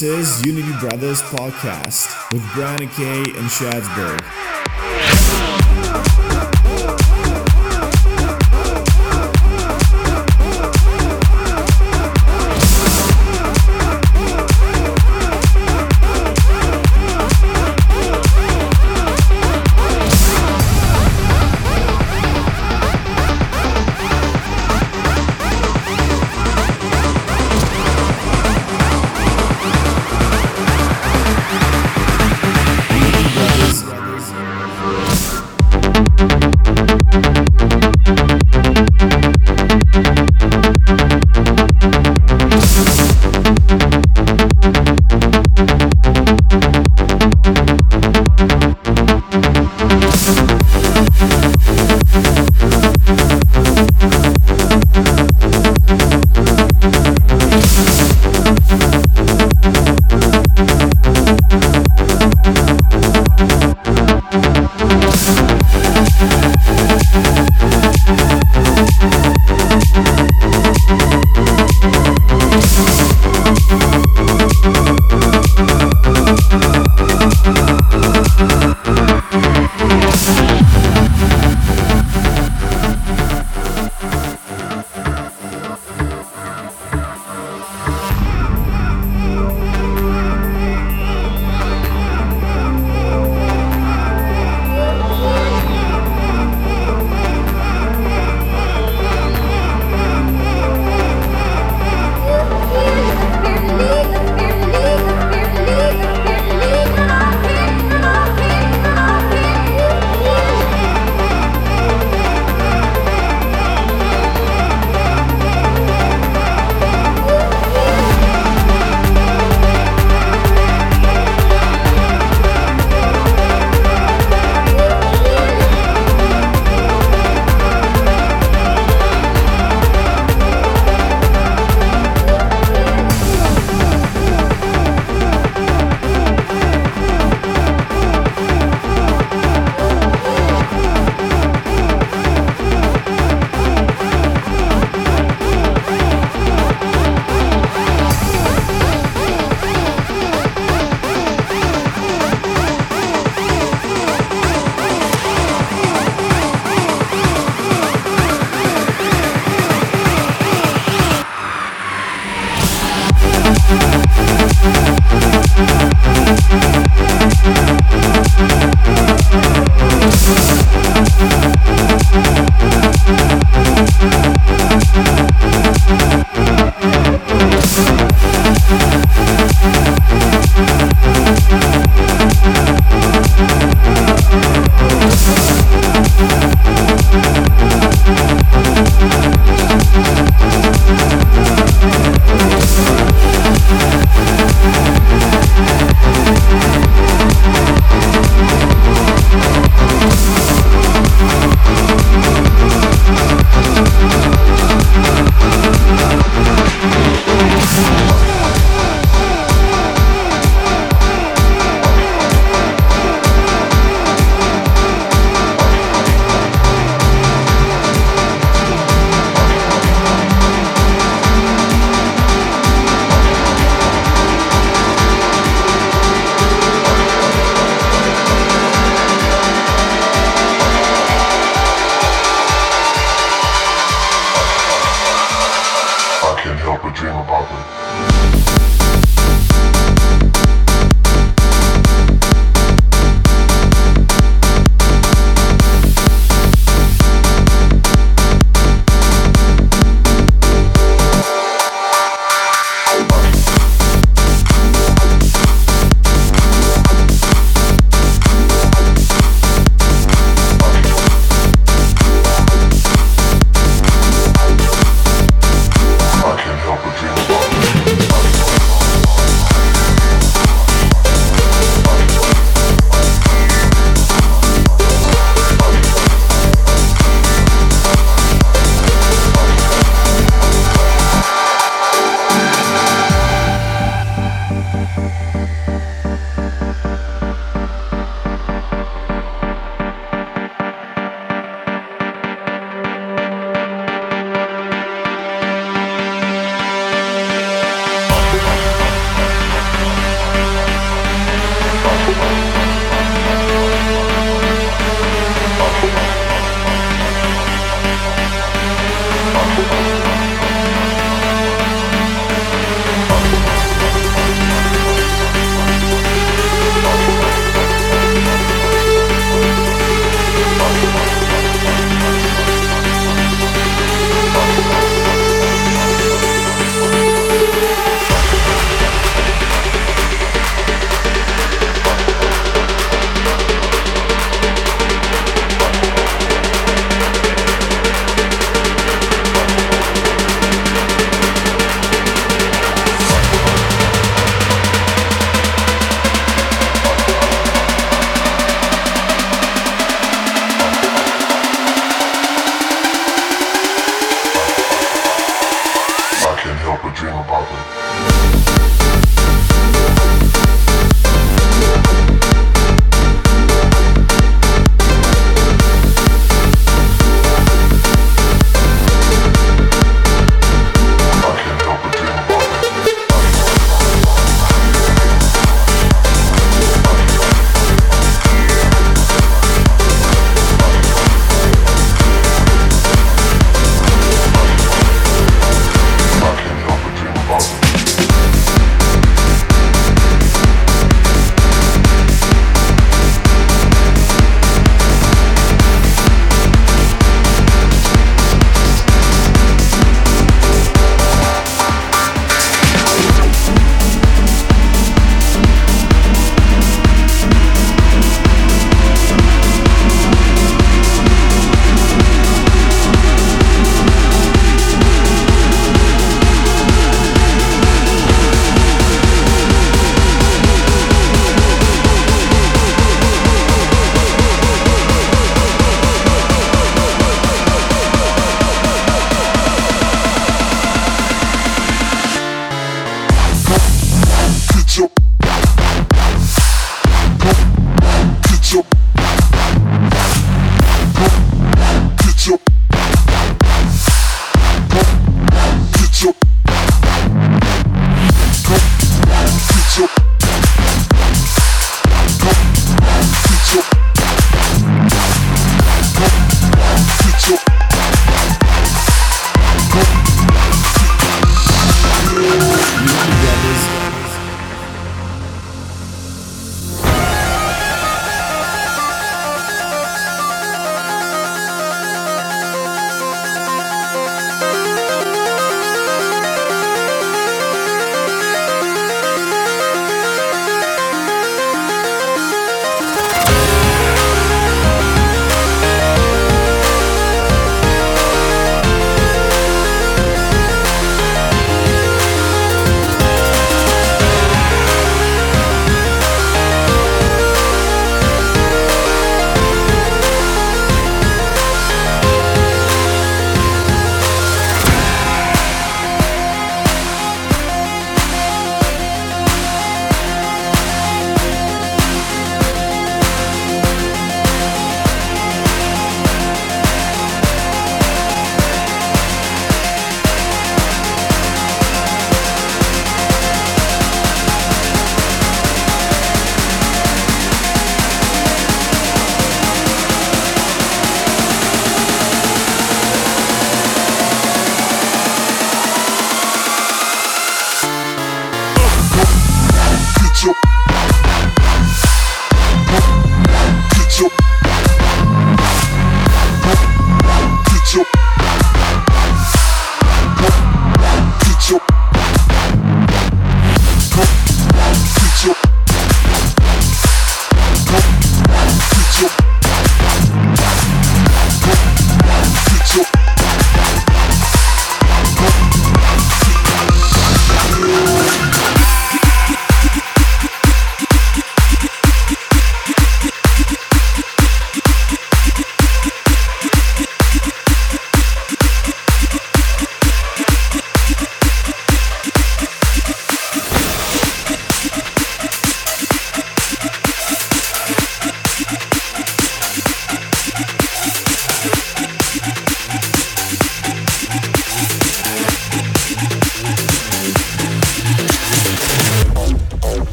This is Unity Brothers Podcast with Brian Kay and Shadsburg.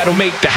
that'll make that.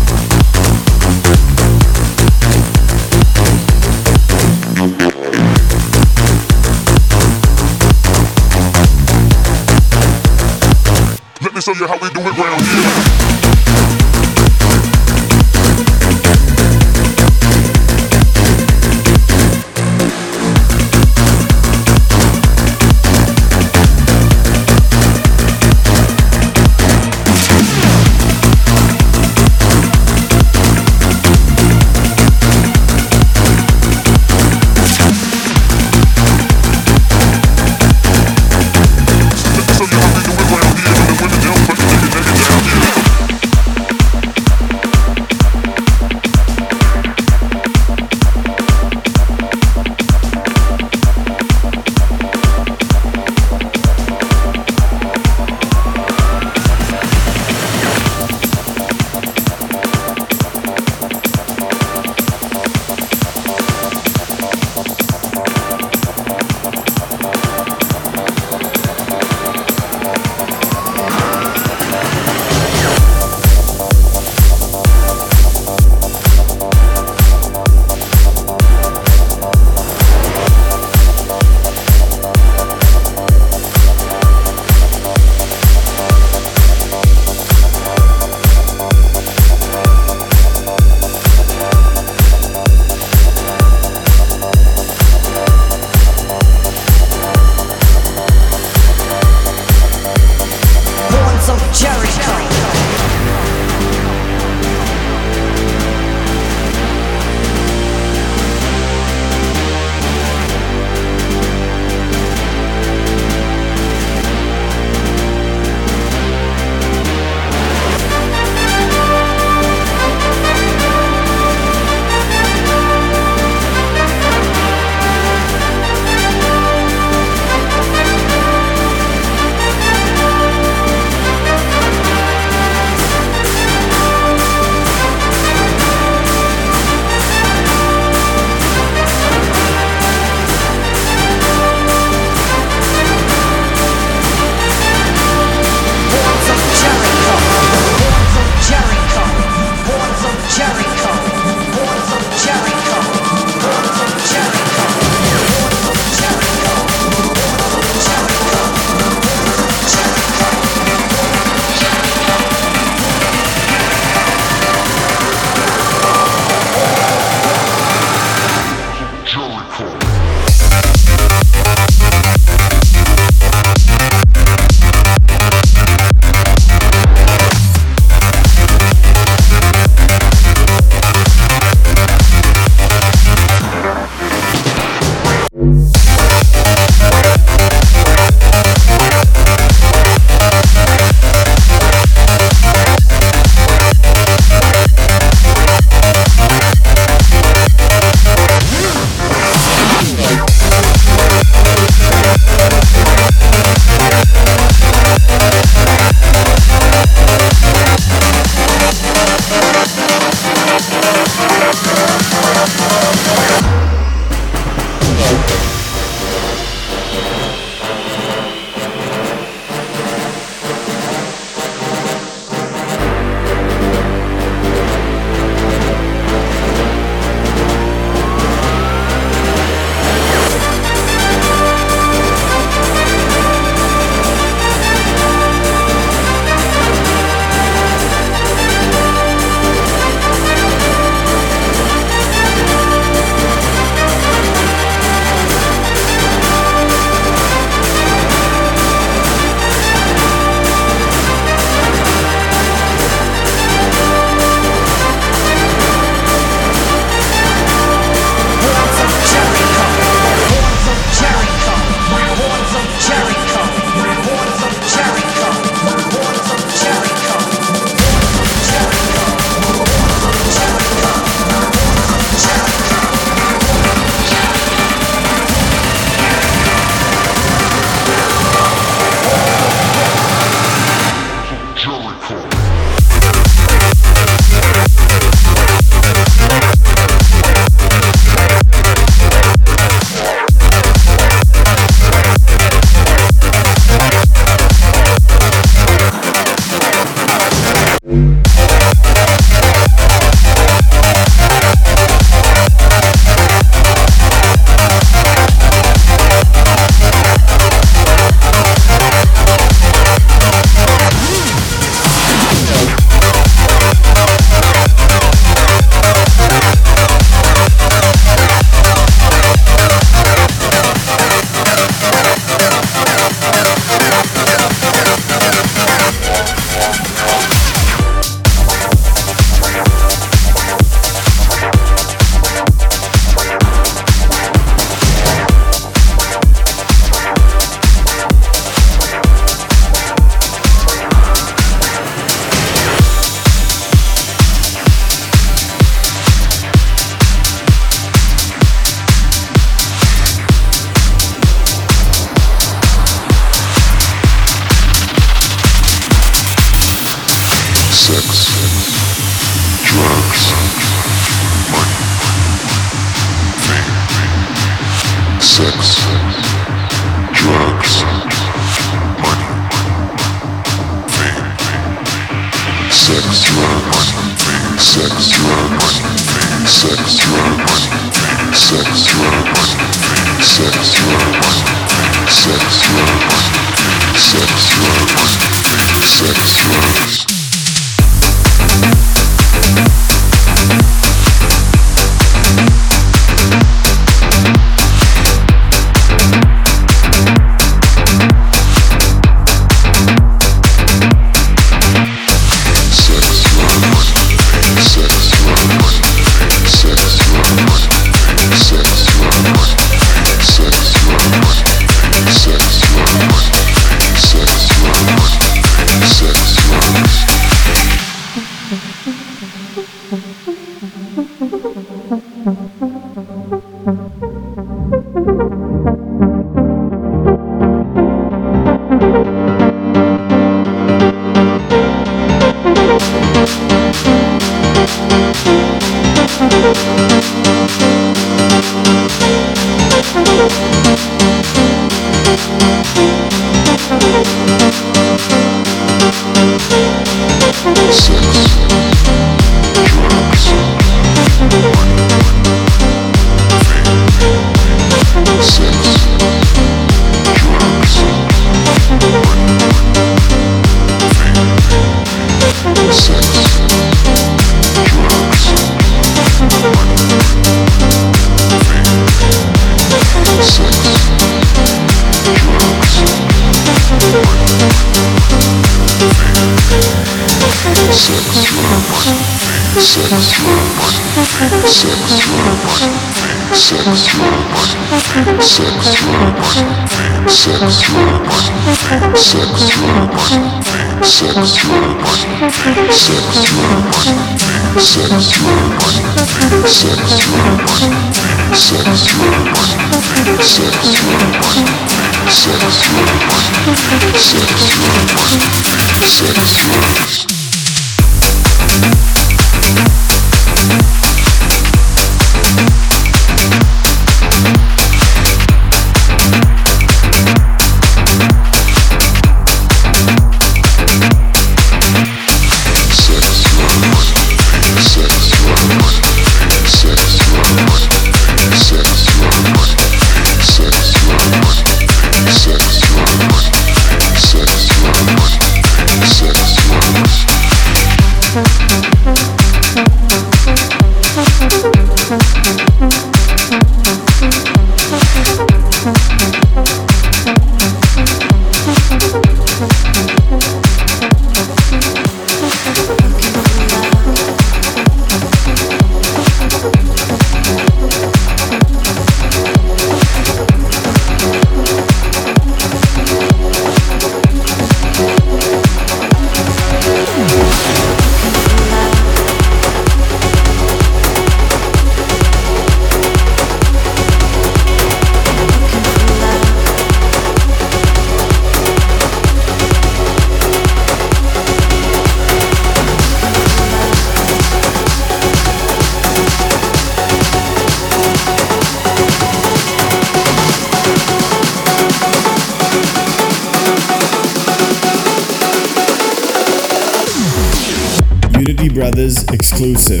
Exclusive.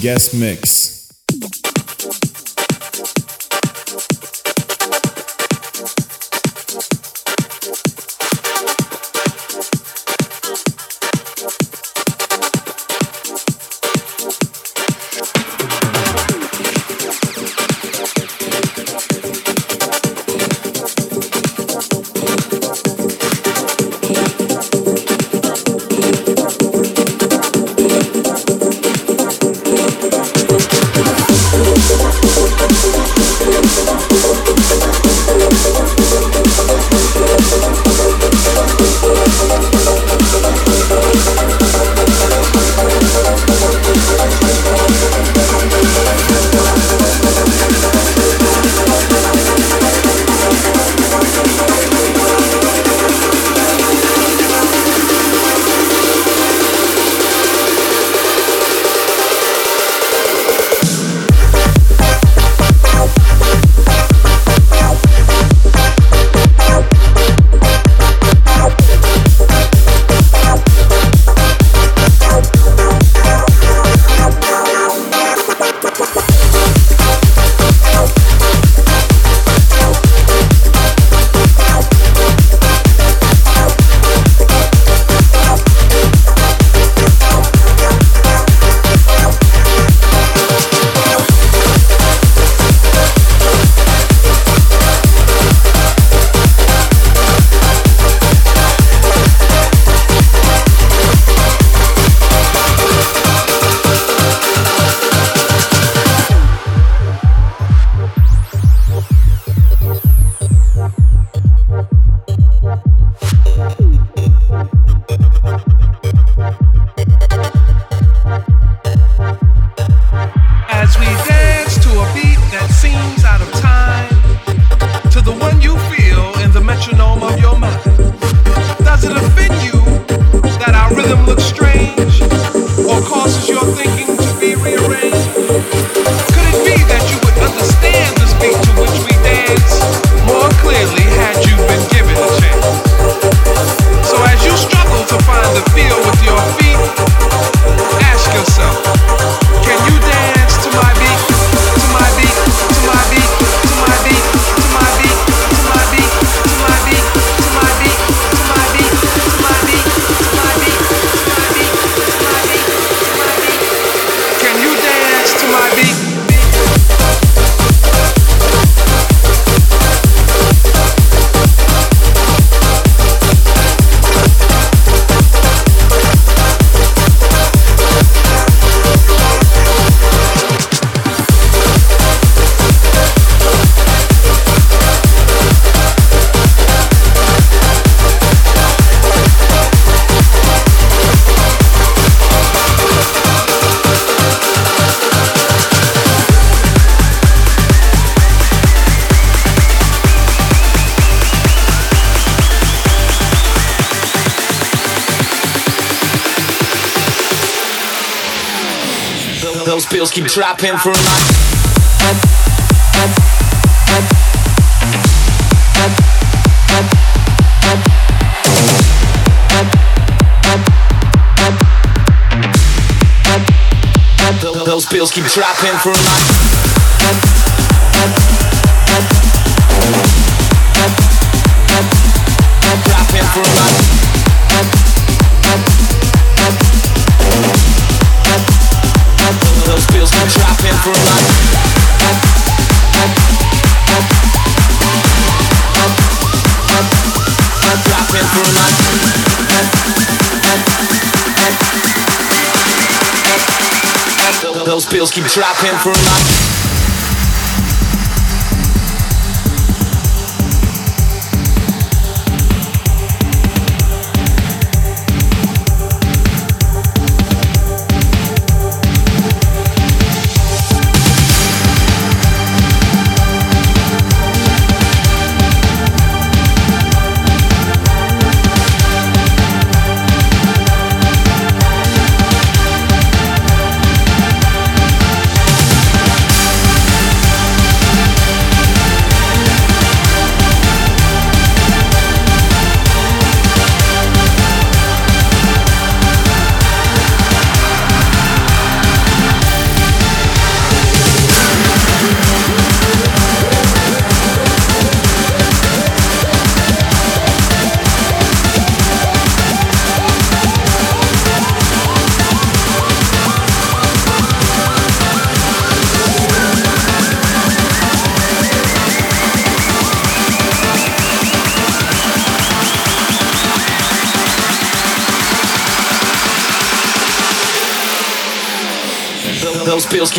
Guest mix. girls keep trapping for my. those bills keep dropping for a bills keep dropping for my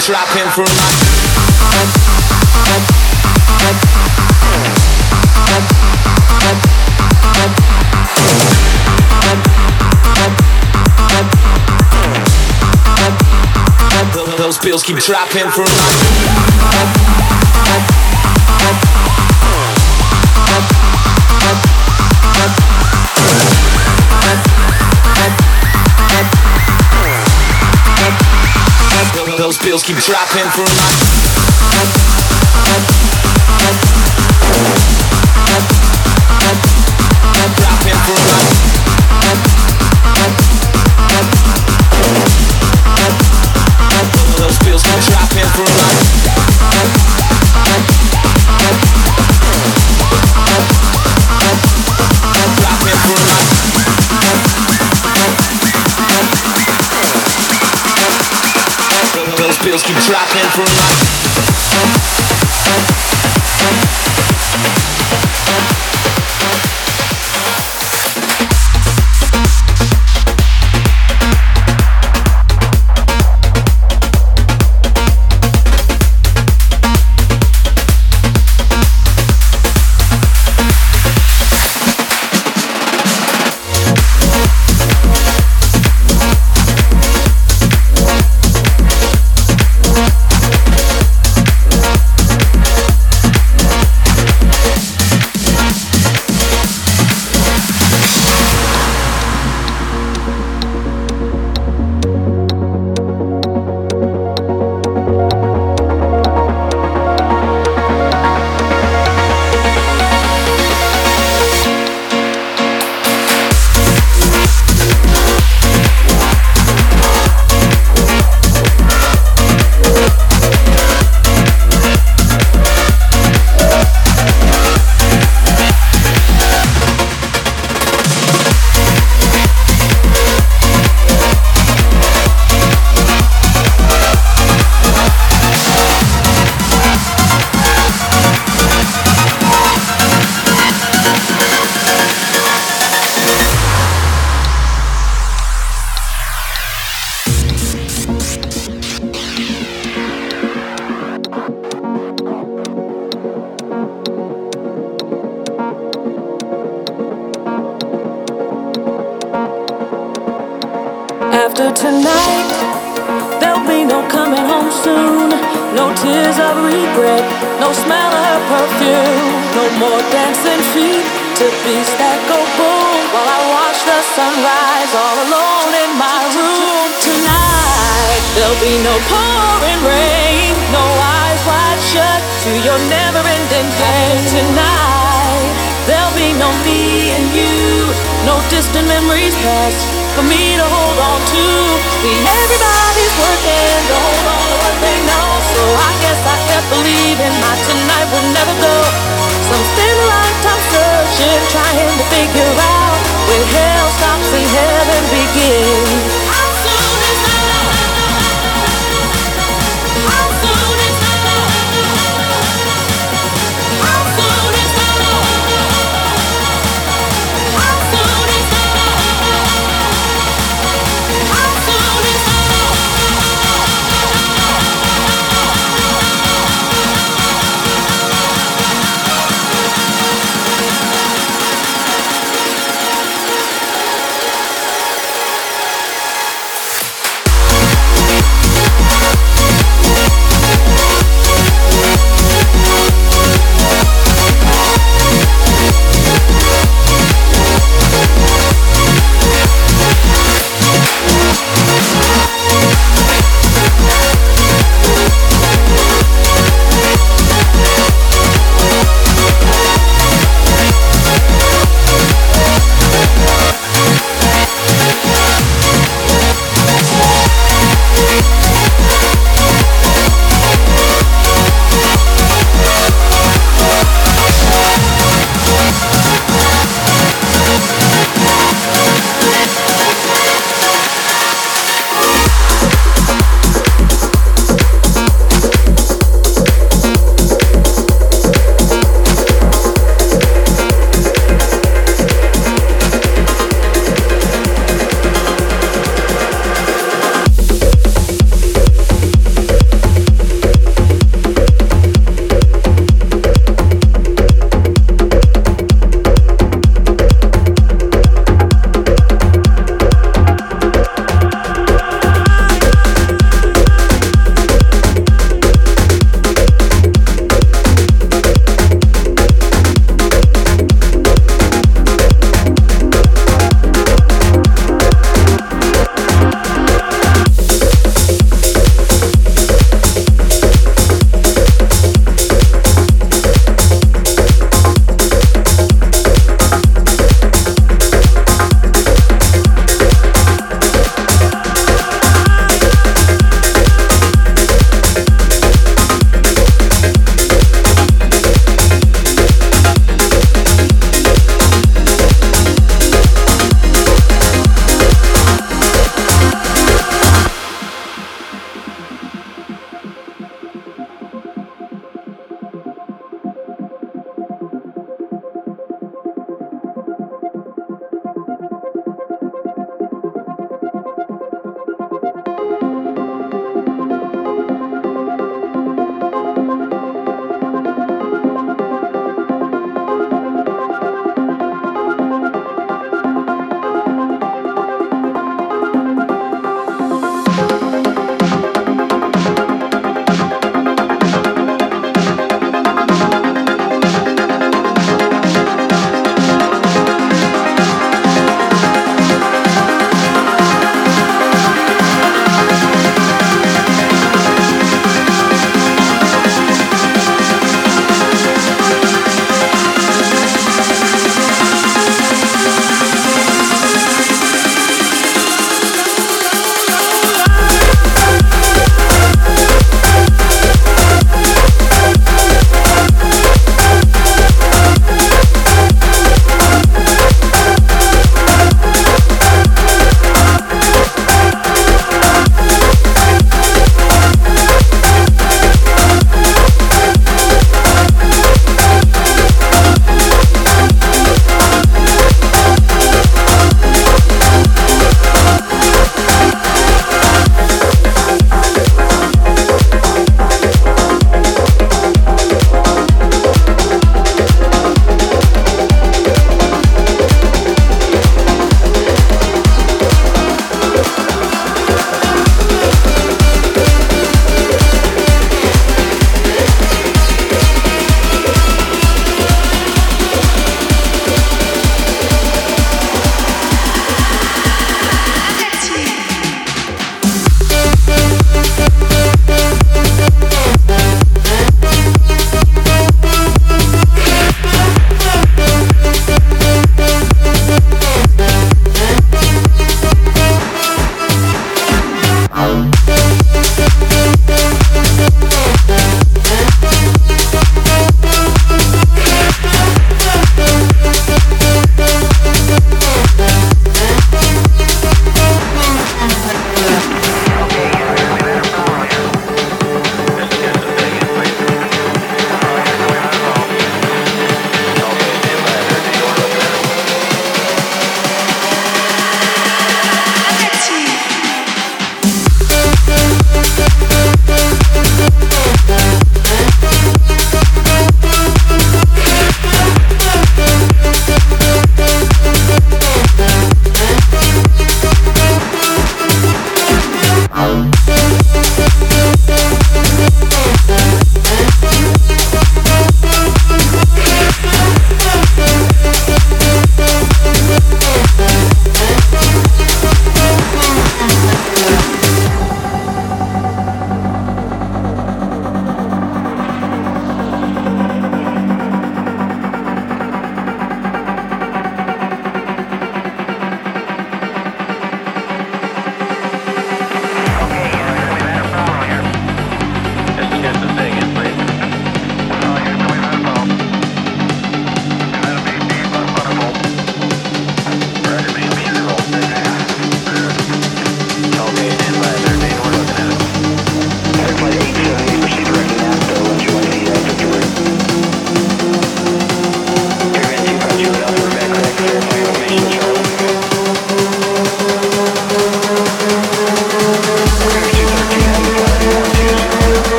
trapping for my Those pills keep trapping for my those bills keep dropping for my Bills keep dropping from my...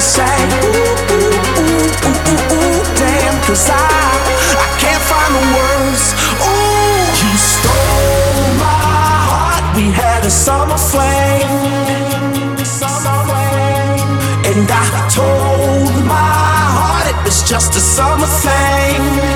say. Ooh, ooh, ooh, ooh, ooh, ooh, damn I, I can't find the words. You stole my heart. We had a summer flame. And I told my heart it was just a summer thing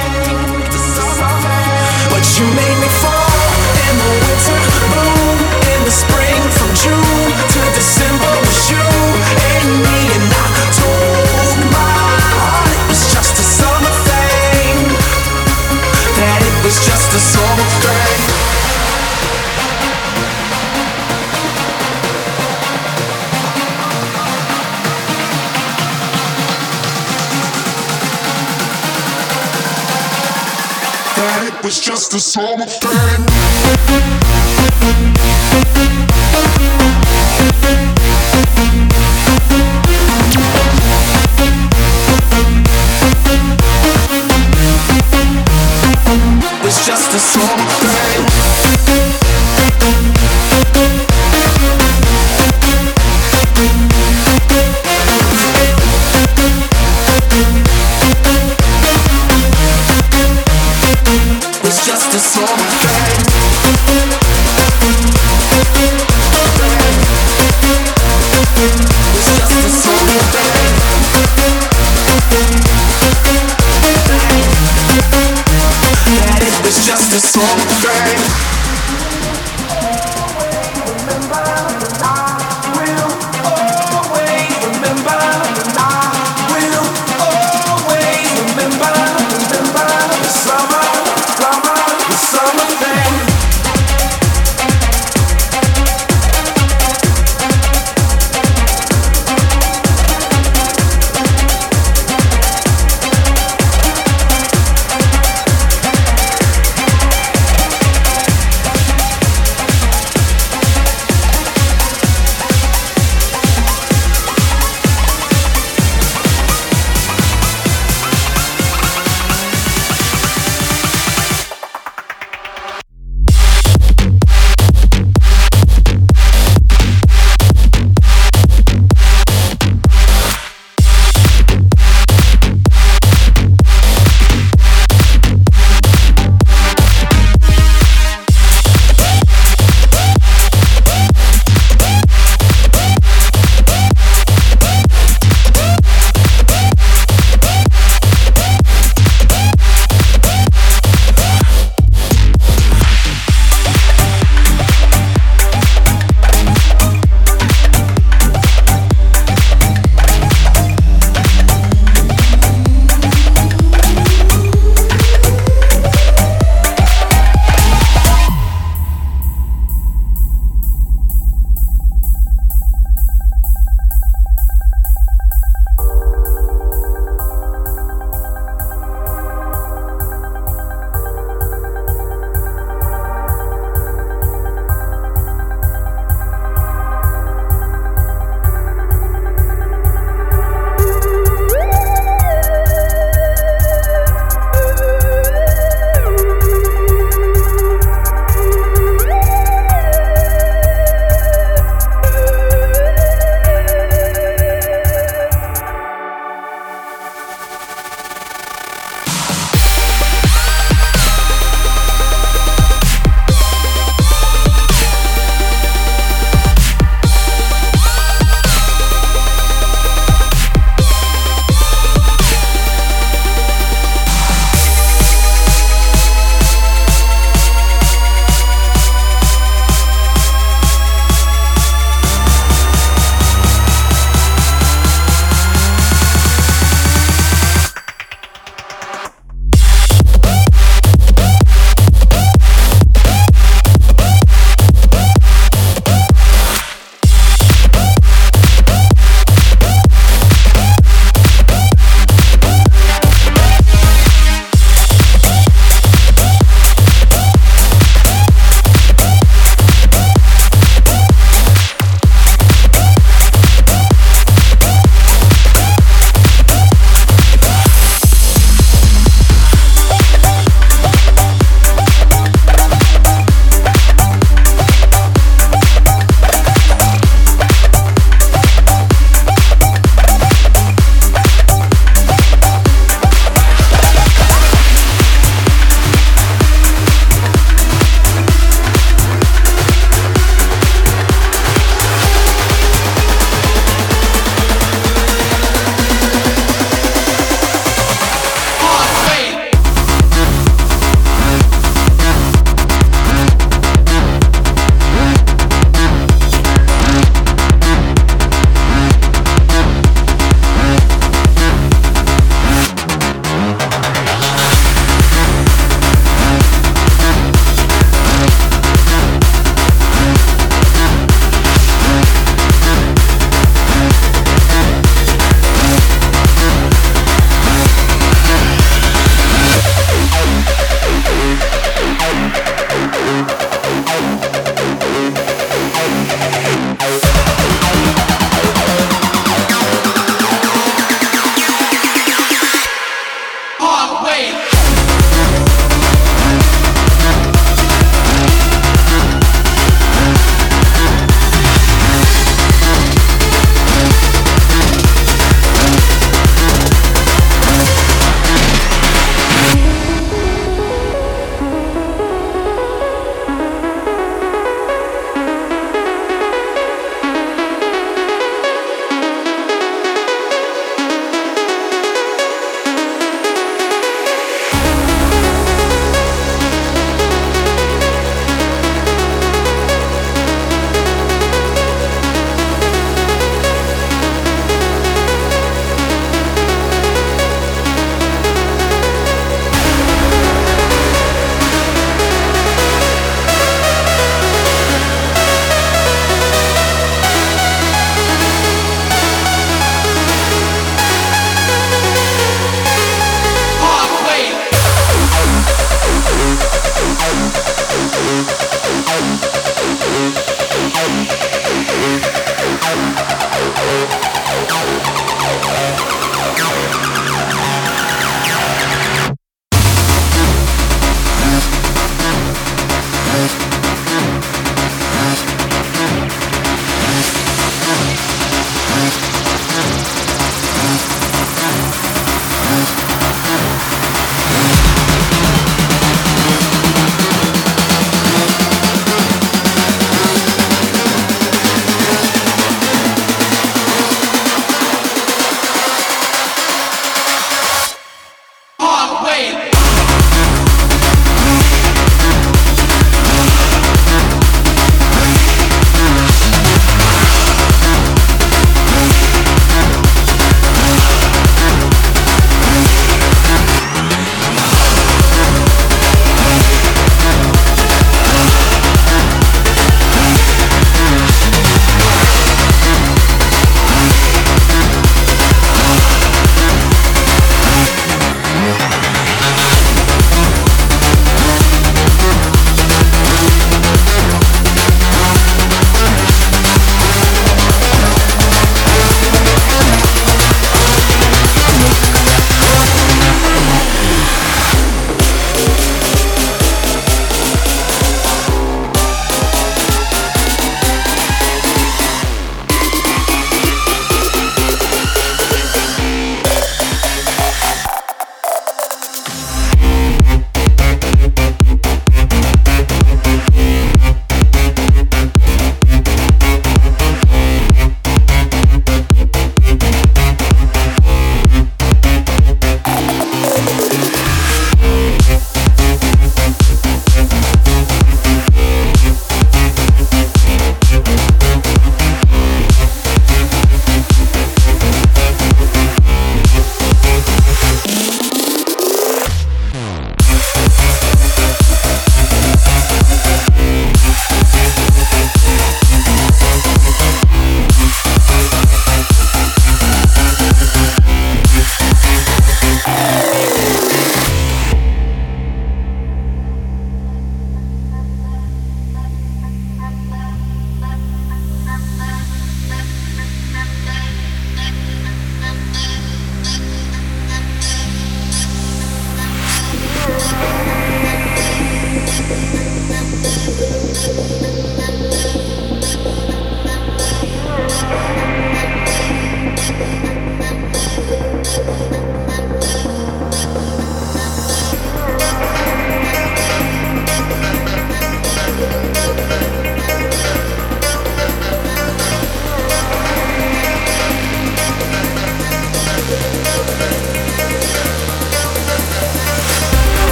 It's just a summer thing. It's just a summer thing.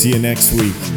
See you next week.